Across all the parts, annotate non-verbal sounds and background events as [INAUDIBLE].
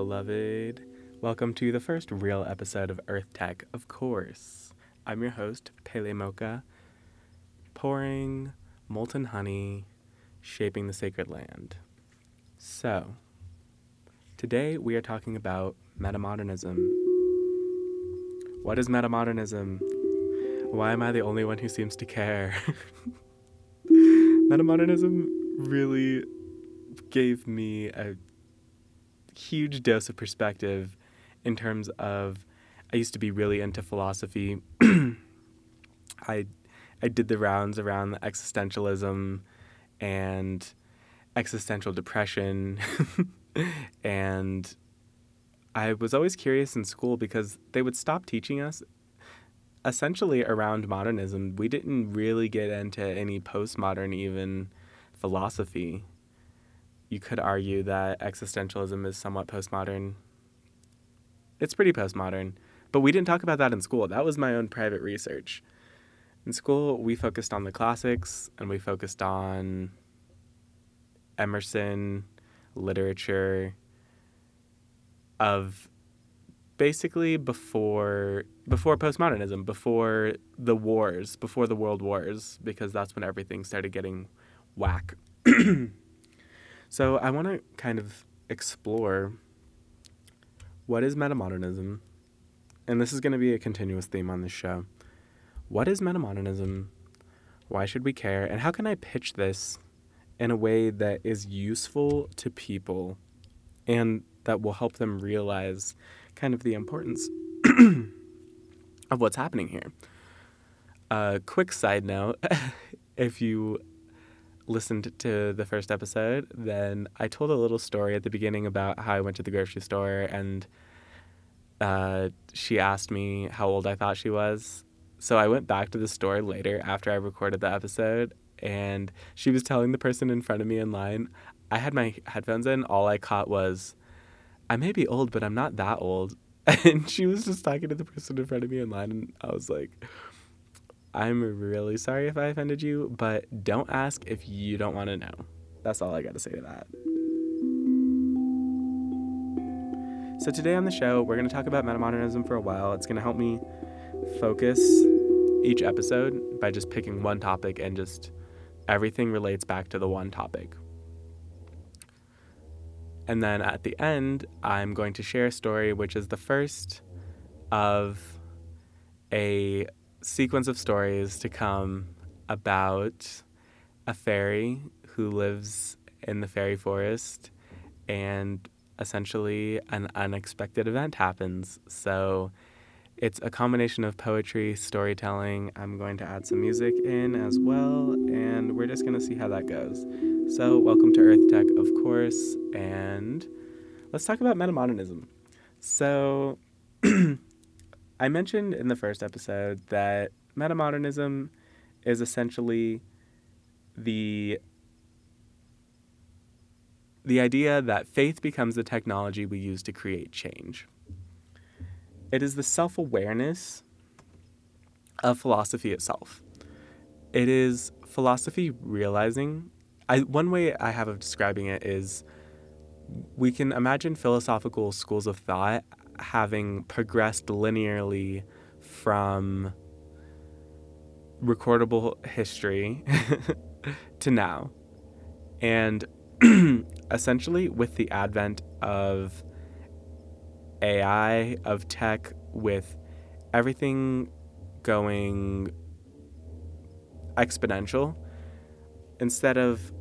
Beloved. Welcome to the first real episode of Earth Tech, of course. I'm your host, Pele Mocha, pouring molten honey, shaping the sacred land. So, today we are talking about metamodernism. What is metamodernism? Why am I the only one who seems to care? [LAUGHS] metamodernism really gave me a huge dose of perspective in terms of I used to be really into philosophy. [CLEARS THROAT] I I did the rounds around existentialism and existential depression [LAUGHS] and I was always curious in school because they would stop teaching us essentially around modernism. We didn't really get into any postmodern even philosophy you could argue that existentialism is somewhat postmodern. It's pretty postmodern, but we didn't talk about that in school. That was my own private research. In school, we focused on the classics and we focused on Emerson, literature of basically before before postmodernism, before the wars, before the world wars because that's when everything started getting whack. [CLEARS THROAT] So I want to kind of explore what is metamodernism, and this is going to be a continuous theme on this show. What is metamodernism? Why should we care? And how can I pitch this in a way that is useful to people and that will help them realize kind of the importance [CLEARS THROAT] of what's happening here? A uh, quick side note [LAUGHS] if you listened to the first episode, then I told a little story at the beginning about how I went to the grocery store and uh, she asked me how old I thought she was. So I went back to the store later after I recorded the episode and she was telling the person in front of me in line, I had my headphones in, all I caught was, I may be old, but I'm not that old. [LAUGHS] And she was just talking to the person in front of me in line, and I was like, I'm really sorry if I offended you, but don't ask if you don't want to know. That's all I got to say to that. So, today on the show, we're going to talk about metamodernism for a while. It's going to help me focus each episode by just picking one topic and just everything relates back to the one topic. And then at the end, I'm going to share a story, which is the first of a sequence of stories to come about a fairy who lives in the fairy forest and essentially an unexpected event happens. So it's a combination of poetry, storytelling. I'm going to add some music in as well, and we're just going to see how that goes. So, welcome to Earth Tech, of course, and let's talk about metamodernism. So, [CLEARS THROAT] I mentioned in the first episode that metamodernism is essentially the the idea that faith becomes the technology we use to create change. It is the self-awareness of philosophy itself. It is philosophy realizing I, one way I have of describing it is we can imagine philosophical schools of thought having progressed linearly from recordable history [LAUGHS] to now. And [CLEARS THROAT] essentially, with the advent of AI, of tech, with everything going exponential, instead of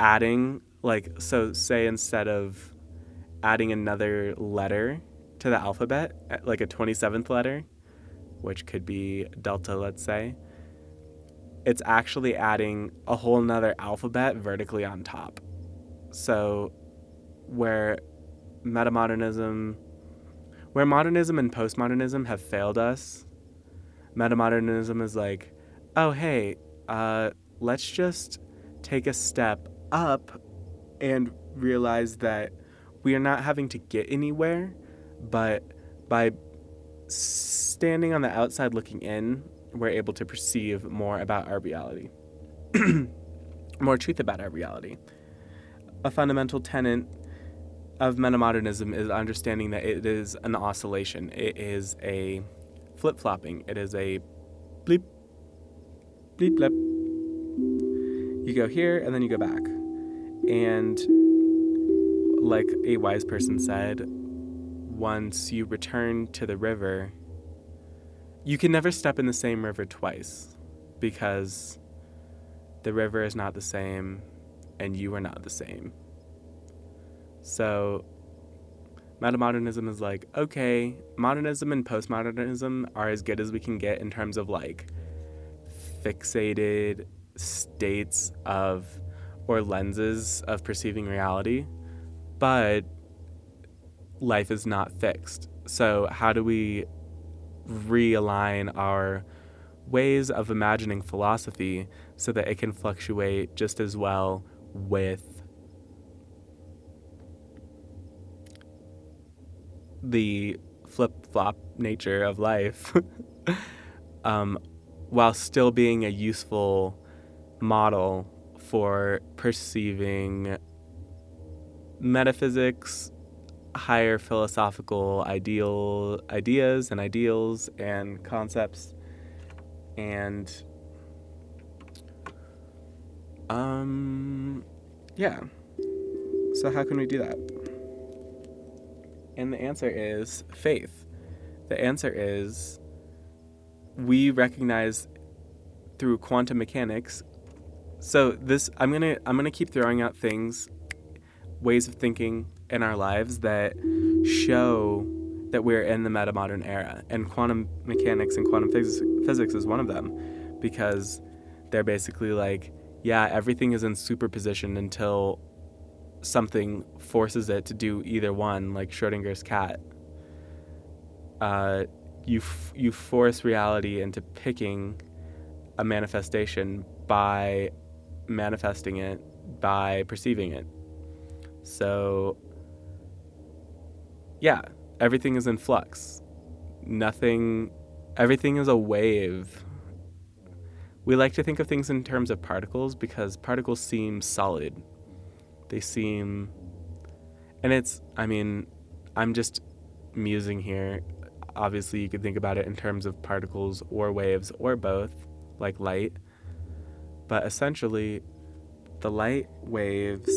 adding, like, so say instead of adding another letter to the alphabet, like a 27th letter, which could be delta, let's say, it's actually adding a whole nother alphabet vertically on top. So, where metamodernism, where modernism and postmodernism have failed us, metamodernism is like, oh, hey, uh, let's just take a step up and realize that we are not having to get anywhere but by standing on the outside looking in, we're able to perceive more about our reality, [CLEARS THROAT] more truth about our reality. A fundamental tenet of metamodernism is understanding that it is an oscillation. It is a flip flopping. It is a bleep, bleep, blip. You go here and then you go back. And like a wise person said, once you return to the river, you can never step in the same river twice because the river is not the same and you are not the same. So, metamodernism is like, okay, modernism and postmodernism are as good as we can get in terms of like fixated states of or lenses of perceiving reality, but life is not fixed. So, how do we realign our ways of imagining philosophy so that it can fluctuate just as well with the flip flop nature of life [LAUGHS] um, while still being a useful model for perceiving metaphysics, higher philosophical ideal ideas and ideals and concepts. And um yeah. So how can we do that? And the answer is faith. The answer is we recognize through quantum mechanics. So this i'm gonna i'm gonna keep throwing out things ways of thinking in our lives that show that we're in the metamodern era. And quantum mechanics and quantum phys- physics is one of them because they're basically like, yeah, everything is in superposition until something forces it to do either one, like Schrodinger's cat. Uh, you, f- you force reality into picking a manifestation by manifesting it, by perceiving it. So yeah, everything is in flux. Nothing, everything is a wave. We like to think of things in terms of particles because particles seem solid. They seem, and it's, I mean, I'm just musing here. Obviously, you could think about it in terms of particles or waves or both, like light. But essentially, the light waves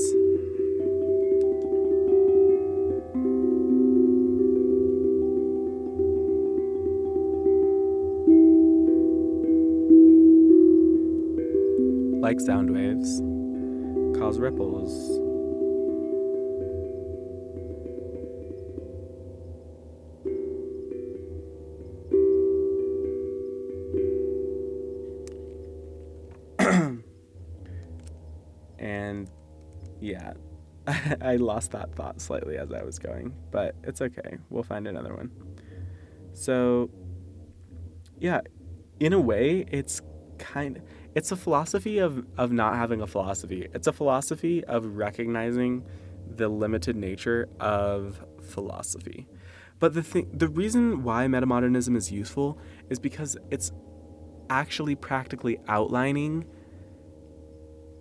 like sound waves, cause ripples. [CLEARS THROAT] and yeah, [LAUGHS] I lost that thought slightly as I was going, but it's okay. We'll find another one. So, yeah, in a way, it's kind of it's a philosophy of, of not having a philosophy. It's a philosophy of recognizing the limited nature of philosophy. But the thing, the reason why metamodernism is useful is because it's actually practically outlining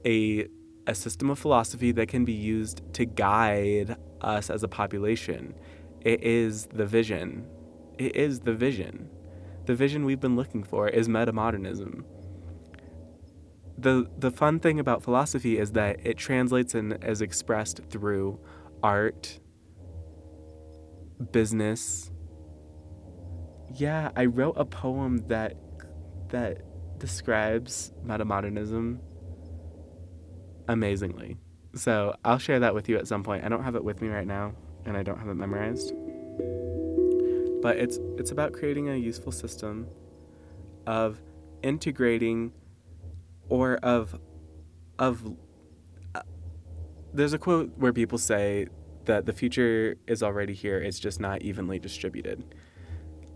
a a system of philosophy that can be used to guide us as a population. It is the vision. It is the vision. The vision we've been looking for is metamodernism the the fun thing about philosophy is that it translates and is expressed through art, business. Yeah, I wrote a poem that that describes metamodernism amazingly. So I'll share that with you at some point. I don't have it with me right now, and I don't have it memorized. But it's it's about creating a useful system of integrating or of of uh, there's a quote where people say that the future is already here it's just not evenly distributed.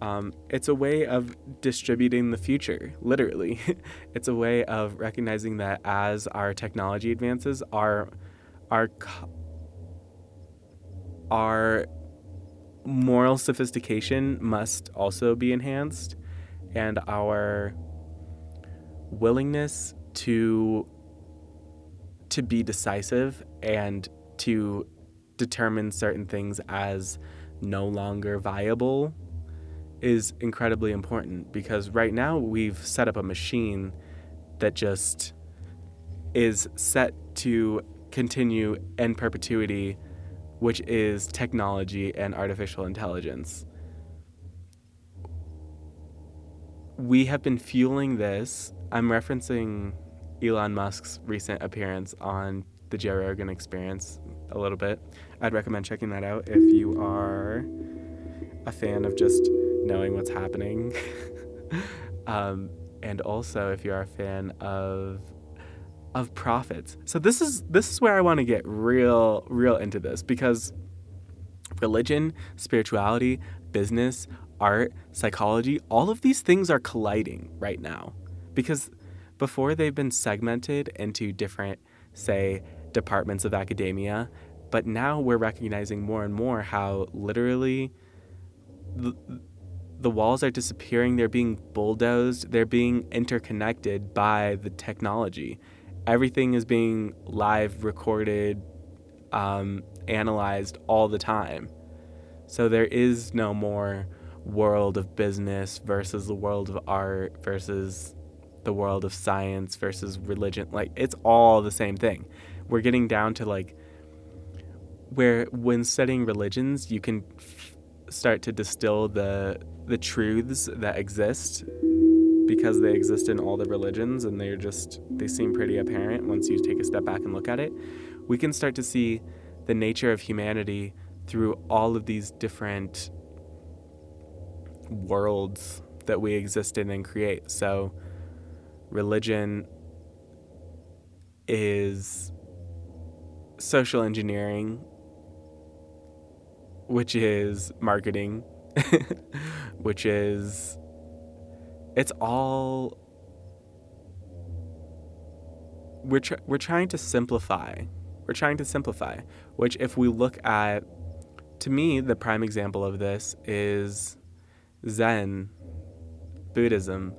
Um, it's a way of distributing the future literally. [LAUGHS] It's a way of recognizing that as our technology advances our our our moral sophistication must also be enhanced and our willingness to to be decisive and to determine certain things as no longer viable is incredibly important because right now we've set up a machine that just is set to continue in perpetuity, which is technology and artificial intelligence. We have been fueling this. I'm referencing Elon Musk's recent appearance on the Joe Rogan Experience a little bit. I'd recommend checking that out if you are a fan of just knowing what's happening. [LAUGHS] um, and also if you're a fan of of profits. So this is this is where I want to get real real into this because religion, spirituality, business, art, psychology, all of these things are colliding right now. Because before they've been segmented into different say departments of academia, but now we're recognizing more and more how literally the, the walls are disappearing, they're being bulldozed, they're being interconnected by the technology. Everything is being live recorded, um, analyzed all the time. So there is no more world of business versus the world of art versus the world of science versus religion. Like, it's all the same thing. We're getting down to like where when studying religions, you can f- start to distill the the truths that exist because they exist in all the religions and they're just they seem pretty apparent once you take a step back and look at it we can start to see the nature of humanity through all of these different worlds that we exist in and create so religion is social engineering which is marketing [LAUGHS] which is it's all we're tr- we're trying to simplify. We're trying to simplify, which if we look at to me the prime example of this is Zen Buddhism,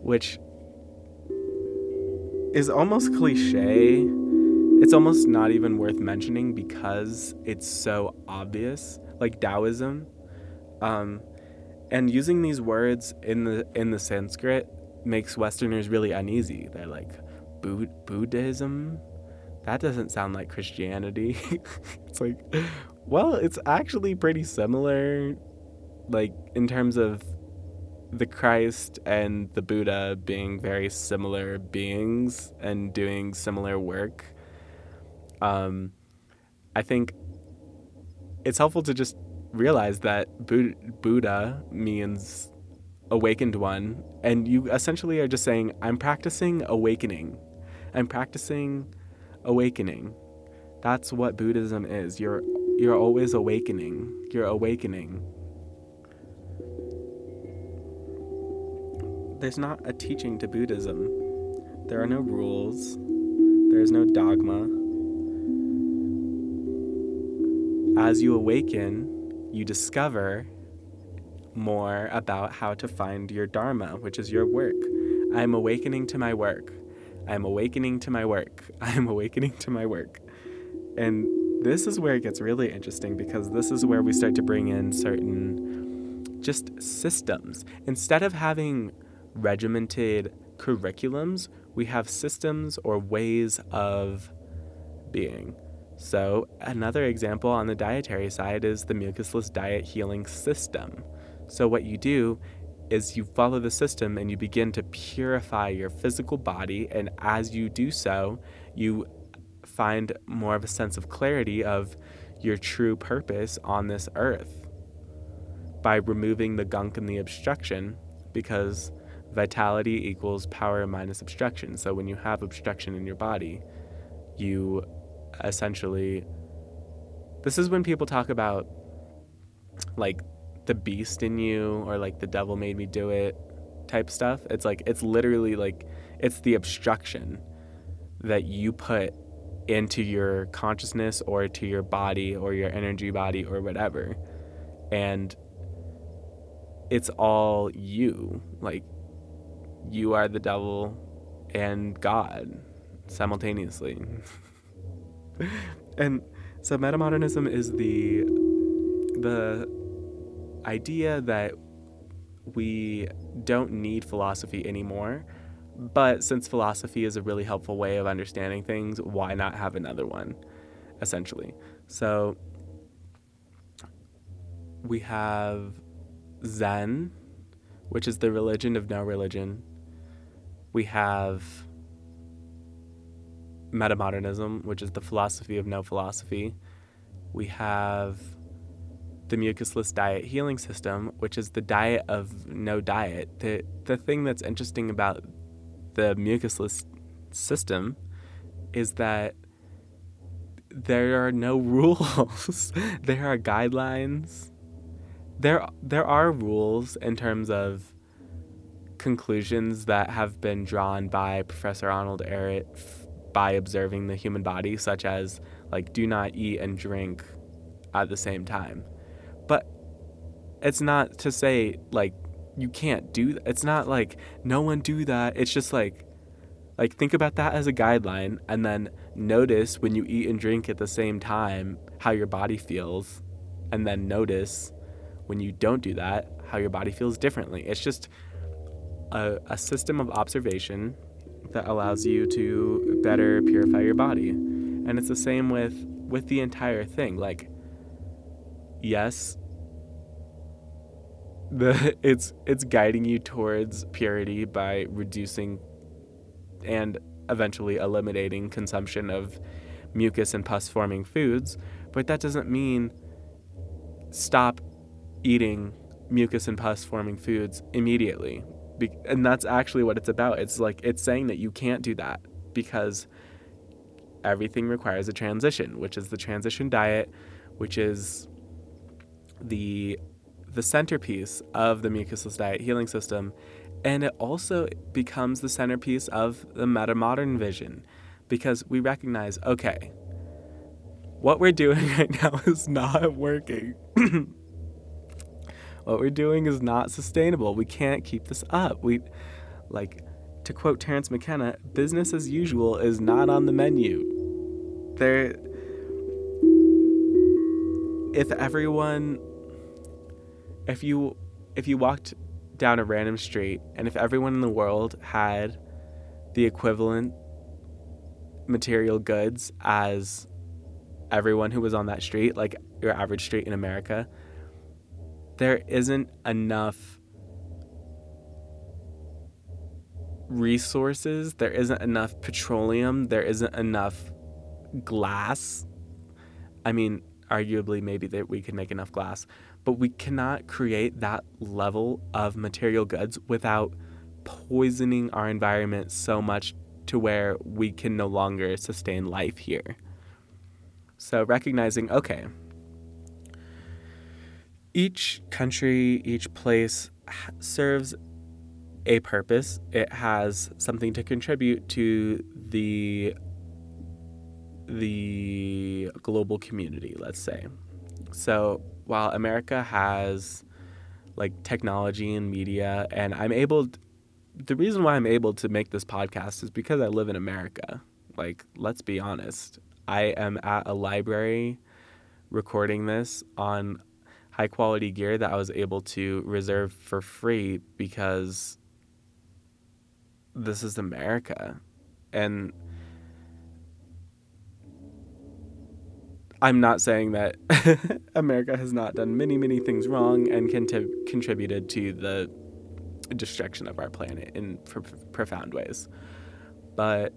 which is almost cliche. It's almost not even worth mentioning because it's so obvious, like Taoism. Um, and using these words in the in the Sanskrit makes Westerners really uneasy. They're like, Buddhism? That doesn't sound like Christianity. [LAUGHS] it's like, well, it's actually pretty similar, like in terms of the Christ and the Buddha being very similar beings and doing similar work. Um, I think it's helpful to just realize that Buddha means awakened one, and you essentially are just saying, I'm practicing awakening. I'm practicing awakening. That's what Buddhism is. You're you're always awakening. You're awakening. There's not a teaching to Buddhism. There are no rules. There is no dogma. As you awaken, you discover more about how to find your Dharma, which is your work. I'm awakening to my work. I'm awakening to my work. [LAUGHS] I'm awakening to my work. And this is where it gets really interesting because this is where we start to bring in certain just systems. Instead of having regimented curriculums, we have systems or ways of being. So, another example on the dietary side is the mucusless diet healing system. So, what you do is you follow the system and you begin to purify your physical body. And as you do so, you find more of a sense of clarity of your true purpose on this earth by removing the gunk and the obstruction because vitality equals power minus obstruction. So, when you have obstruction in your body, you essentially this is when people talk about like the beast in you or like the devil made me do it type stuff. It's like it's literally like it's the obstruction that you put into your consciousness or to your body or your energy body or whatever. And it's all you. Like you are the devil and God simultaneously. [LAUGHS] and So metamodernism is the the idea that we don't need philosophy anymore. But since philosophy is a really helpful way of understanding things, why not have another one, essentially? So we have Zen, which is the religion of no religion. We have metamodernism, which is the philosophy of no philosophy. We have the mucusless diet healing system, which is the diet of no diet. The the thing that's interesting about the mucusless system is that there are no [LAUGHS] rules. there are guidelines. There there are rules in terms of conclusions that have been drawn by Professor Arnold Ehret by observing the human body, such as like do not eat and drink at the same time. But it's not to say like you can't do that. It's not like no one do that. It's just like like think about that as a guideline and then notice when you eat and drink at the same time how your body feels and then notice when you don't do that how your body feels differently. It's just a, a system of observation that allows you to better purify your body. And it's the same with with the entire thing. Like yes, the [LAUGHS] it's it's guiding you towards purity by reducing and eventually eliminating consumption of mucus and pus forming foods, but that doesn't mean stop eating mucus and pus forming foods immediately be- and that's actually what it's about. It's like it's saying that you can't do that because everything requires a transition, which is the transition diet, which is the the centerpiece of the mucusless diet healing system, and it also becomes the centerpiece of the metamodern vision because we recognize, okay, what we're doing [LAUGHS] right now is not working. [CLEARS THROAT] What we're doing is not sustainable. We can't keep this up. We, like, to quote Terence McKenna, business as usual is not on the menu. There, if everyone, if you, if you walked down a random street and if everyone in the world had the equivalent material goods as everyone who was on that street, like your average street in America, there isn't enough resources, there isn't enough petroleum, there isn't enough glass. I mean, arguably, maybe that we could make enough glass, but we cannot create that level of material goods without poisoning our environment so much to where we can no longer sustain life here. So, recognizing, okay, each country, each place serves a purpose. It has something to contribute to the the global community, let's say. So, while America has like technology and media and I'm able the reason why I'm able to make this podcast is because I live in America. Like, let's be honest. I am at a library recording this on high quality gear that I was able to reserve for free because this is America. And I'm not saying that [LAUGHS] America has not done many, many things wrong and can contributed to the destruction of our planet in pr- profound ways. But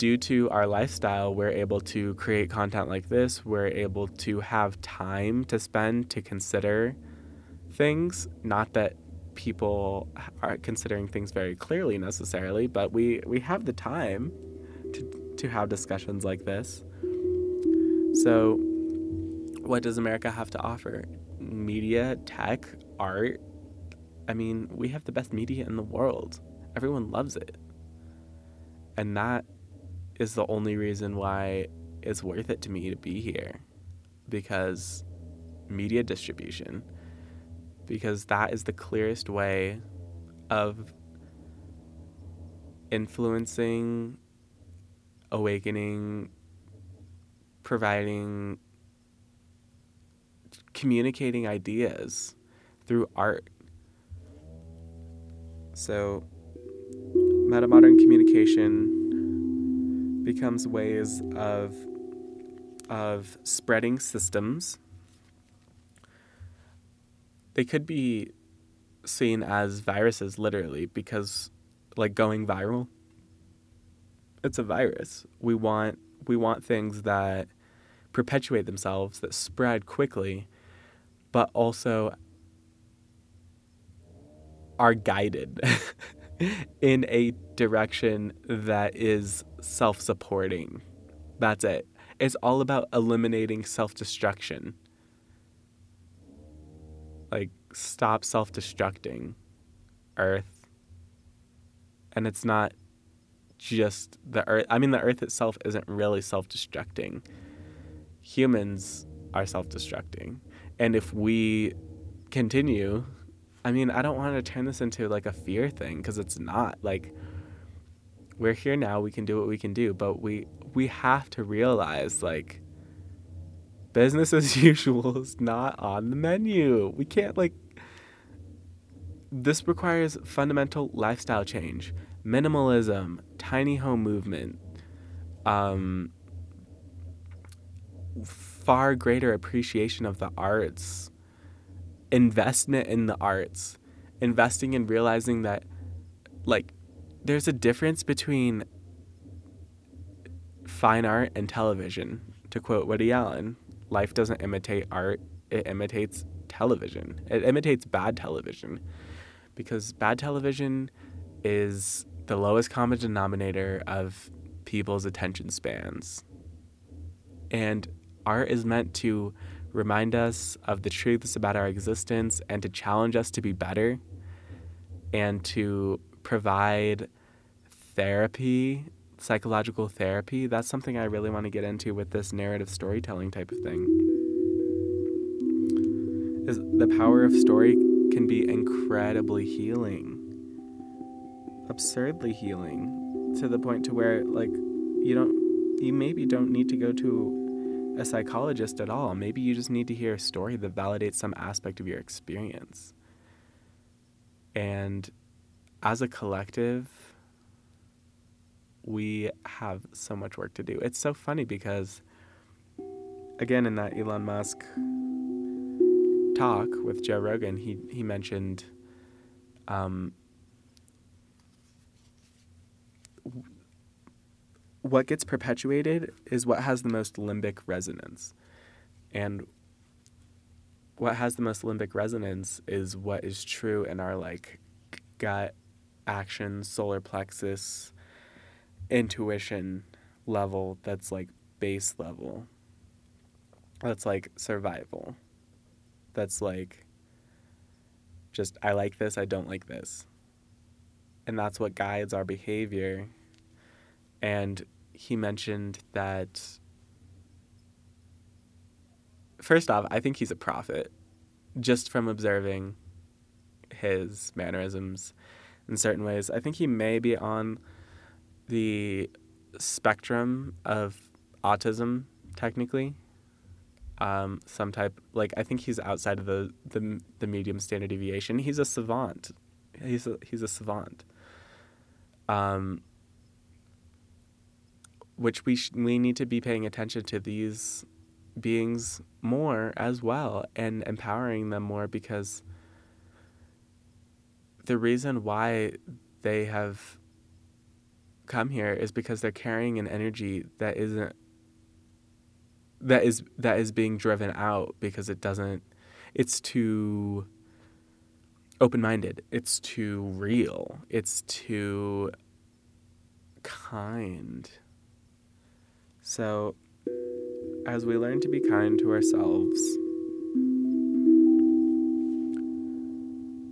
due to our lifestyle, we're able to create content like this. We're able to have time to spend to consider things. Not that people are considering things very clearly necessarily, but we, we have the time to, to have discussions like this. So, what does America have to offer? Media, tech, art. I mean, we have the best media in the world. Everyone loves it. And that is the only reason why it's worth it to me to be here because media distribution because that is the clearest way of influencing awakening providing communicating ideas through art. So, metamodern communication becomes ways of of spreading systems. They could be seen as viruses literally because like going viral it's a virus. We want we want things that perpetuate themselves that spread quickly but also are guided [LAUGHS] [LAUGHS] in a direction that is self supporting. That's it. It's all about eliminating self destruction. Like, stop self destructing Earth. And it's not just the Earth. I mean, the Earth itself isn't really self destructing. Humans are self destructing. And if we continue, I mean, I don't want to turn this into like a fear thing because it's not. Like, we're here now, we can do what we can do, but we we have to realize like business as [LAUGHS] usual is not on the menu. We can't like this requires fundamental lifestyle change, minimalism, tiny home movement, um, far greater appreciation of the arts, investment in the arts, investing in realizing that, like, there's a difference between fine art and television. To quote Woody Allen, life doesn't imitate art, it imitates television. It imitates bad television because bad television is the lowest common denominator of people's attention spans. And art is meant to remind us of the truths about our existence and to challenge us to be better and to provide therapy, psychological therapy. That's something I really want to get into with this narrative storytelling type of thing. Is the power of story can be incredibly healing. Absurdly healing to the point to where like you don't you maybe don't need to go to a psychologist at all. Maybe you just need to hear a story that validates some aspect of your experience. And as a collective, we have so much work to do. It's so funny because, again, in that Elon Musk talk with Joe Rogan, he, he mentioned um, what gets perpetuated is what has the most limbic resonance. And what has the most limbic resonance is what is true in our like gut action, solar plexus, intuition level that's like base level. That's like survival. That's like just I like this, I don't like this. And that's what guides our behavior and he mentioned that first off, I think he's a prophet just from observing his mannerisms in certain ways. I think he may be on the spectrum of autism technically. Um, some type like I think he's outside of the, the the medium standard deviation. He's a savant. He's a, he's a savant. Um, which we sh- we need to be paying attention to these beings more as well and empowering them more because the reason why they have come here is because they're carrying an energy that isn't that is that is being driven out because it doesn't it's too open-minded it's too real it's too kind so, as we learn to be kind to ourselves,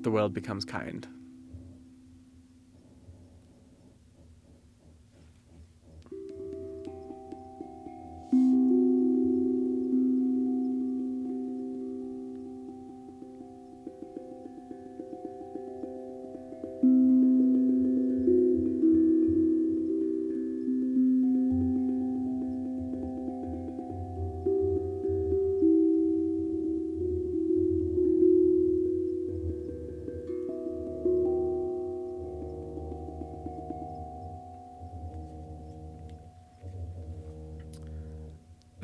the world becomes kind.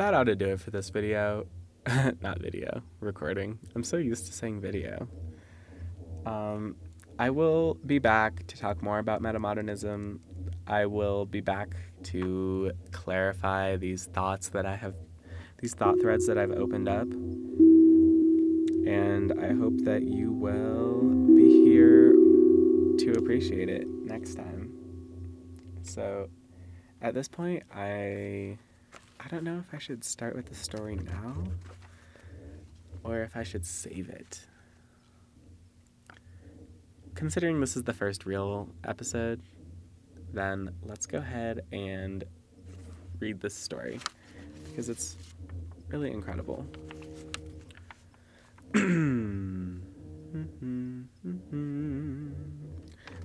That ought to do it for this video. [LAUGHS] Not video, recording. I'm so used to saying video. Um, I will be back to talk more about metamodernism. I will be back to clarify these thoughts that I have, these thought threads that I've opened up. And I hope that you will be here to appreciate it next time. So, at this point, I I don't know if I should start with the story now or if I should save it. Considering this is the first real episode, then let's go ahead and read this story because it's really incredible. [CLEARS THROAT] Mm-hmm, mm-hmm.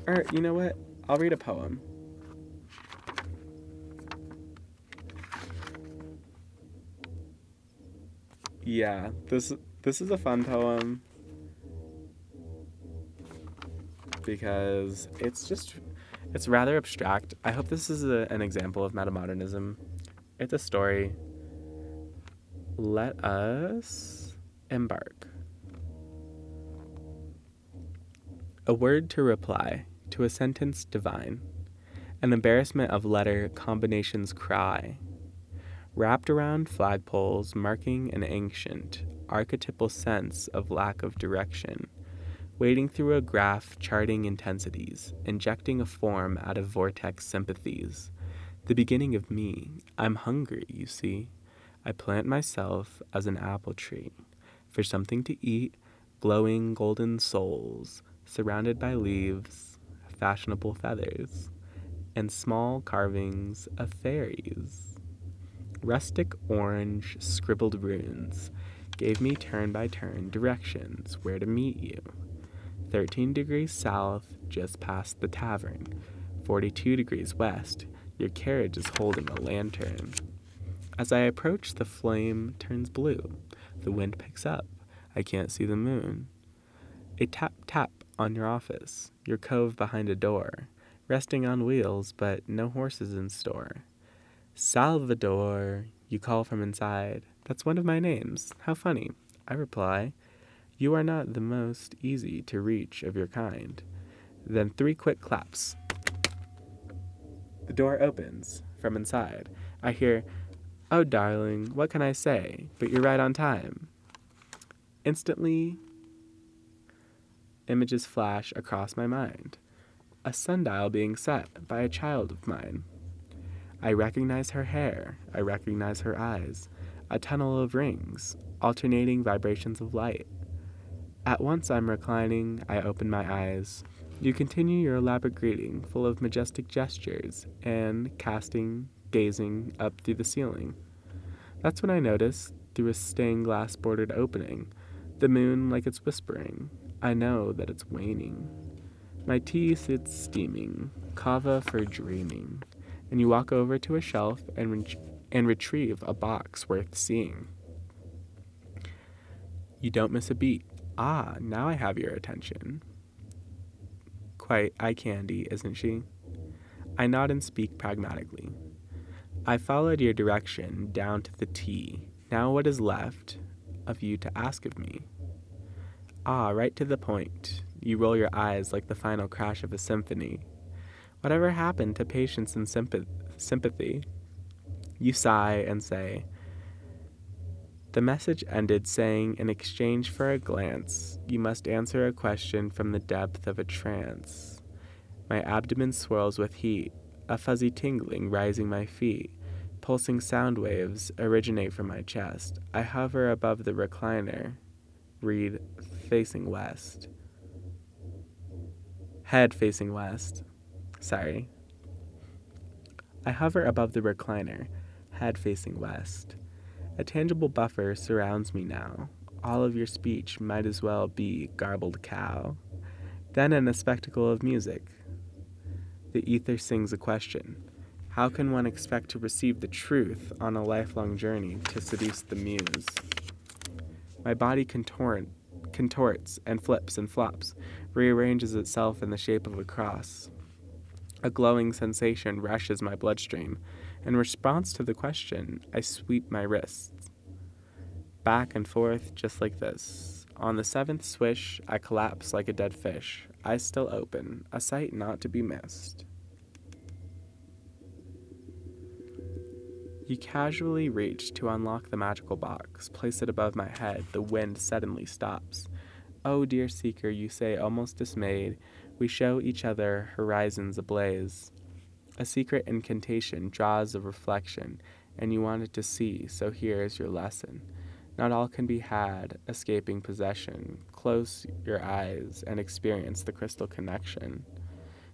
or, you know what? I'll read a poem. Yeah, this this is a fun poem because it's just it's rather abstract. I hope this is a, an example of metamodernism. It's a story. Let us embark. A word to reply to a sentence divine. An embarrassment of letter combinations cry wrapped around flagpoles marking an ancient, archetypal sense of lack of direction, wading through a graph charting intensities, injecting a form out of vortex sympathies. The beginning of me, I'm hungry, you see. I plant myself as an apple tree for something to eat, glowing golden souls, surrounded by leaves, fashionable feathers, and small carvings of fairies. Rustic orange scribbled runes gave me turn by turn directions where to meet you. 13 degrees south, just past the tavern. 42 degrees west, your carriage is holding a lantern. As I approach, the flame turns blue. The wind picks up. I can't see the moon. A tap tap on your office, your cove behind a door, resting on wheels, but no horses in store. Salvador, you call from inside. That's one of my names. How funny. I reply, You are not the most easy to reach of your kind. Then three quick claps. The door opens from inside. I hear, Oh, darling, what can I say? But you're right on time. Instantly, images flash across my mind. A sundial being set by a child of mine. I recognize her hair. I recognize her eyes. A tunnel of rings, alternating vibrations of light. At once I'm reclining, I open my eyes. You continue your elaborate greeting, full of majestic gestures, and casting, gazing up through the ceiling. That's when I notice, through a stained glass bordered opening, the moon like it's whispering. I know that it's waning. My tea sits steaming, kava for dreaming and you walk over to a shelf and, re- and retrieve a box worth seeing. You don't miss a beat. Ah, now I have your attention. Quite eye candy, isn't she? I nod and speak pragmatically. I followed your direction down to the T. Now, what is left of you to ask of me? Ah, right to the point. You roll your eyes like the final crash of a symphony. Whatever happened to patience and sympathy? You sigh and say, The message ended saying, in exchange for a glance, you must answer a question from the depth of a trance. My abdomen swirls with heat, a fuzzy tingling rising my feet. Pulsing sound waves originate from my chest. I hover above the recliner, read facing west. Head facing west. Sorry. I hover above the recliner, head facing west. A tangible buffer surrounds me now. All of your speech might as well be garbled cow. Then, in a spectacle of music, the ether sings a question How can one expect to receive the truth on a lifelong journey to seduce the muse? My body contort, contorts and flips and flops, rearranges itself in the shape of a cross. A glowing sensation rushes my bloodstream. In response to the question, I sweep my wrists. Back and forth, just like this. On the seventh swish, I collapse like a dead fish, eyes still open, a sight not to be missed. You casually reach to unlock the magical box, place it above my head. The wind suddenly stops. Oh, dear seeker, you say, almost dismayed, we show each other horizons ablaze. A secret incantation draws a reflection, and you wanted to see, so here is your lesson. Not all can be had, escaping possession. Close your eyes and experience the crystal connection.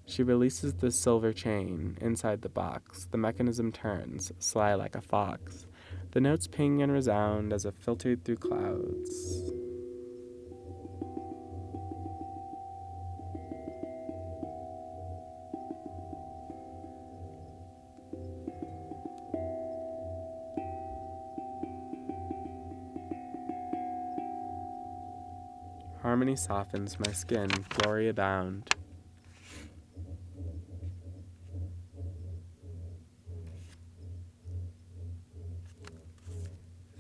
She releases the silver chain inside the box. The mechanism turns, sly like a fox. The notes ping and resound as if filtered through clouds. Harmony softens my skin, glory abound.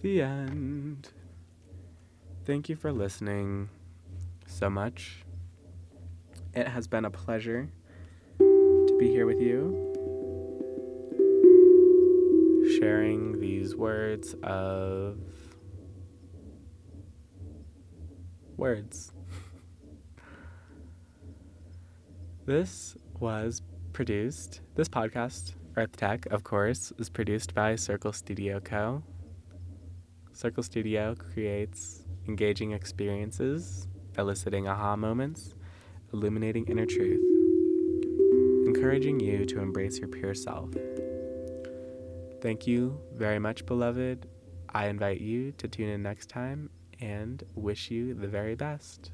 The end. Thank you for listening so much. It has been a pleasure to be here with you, sharing these words of words. This was produced, this podcast, Earth Tech, of course, is produced by Circle Studio Co. Circle Studio creates engaging experiences, eliciting aha moments, illuminating inner truth, encouraging you to embrace your pure self. Thank you very much, beloved. I invite you to tune in next time and wish you the very best.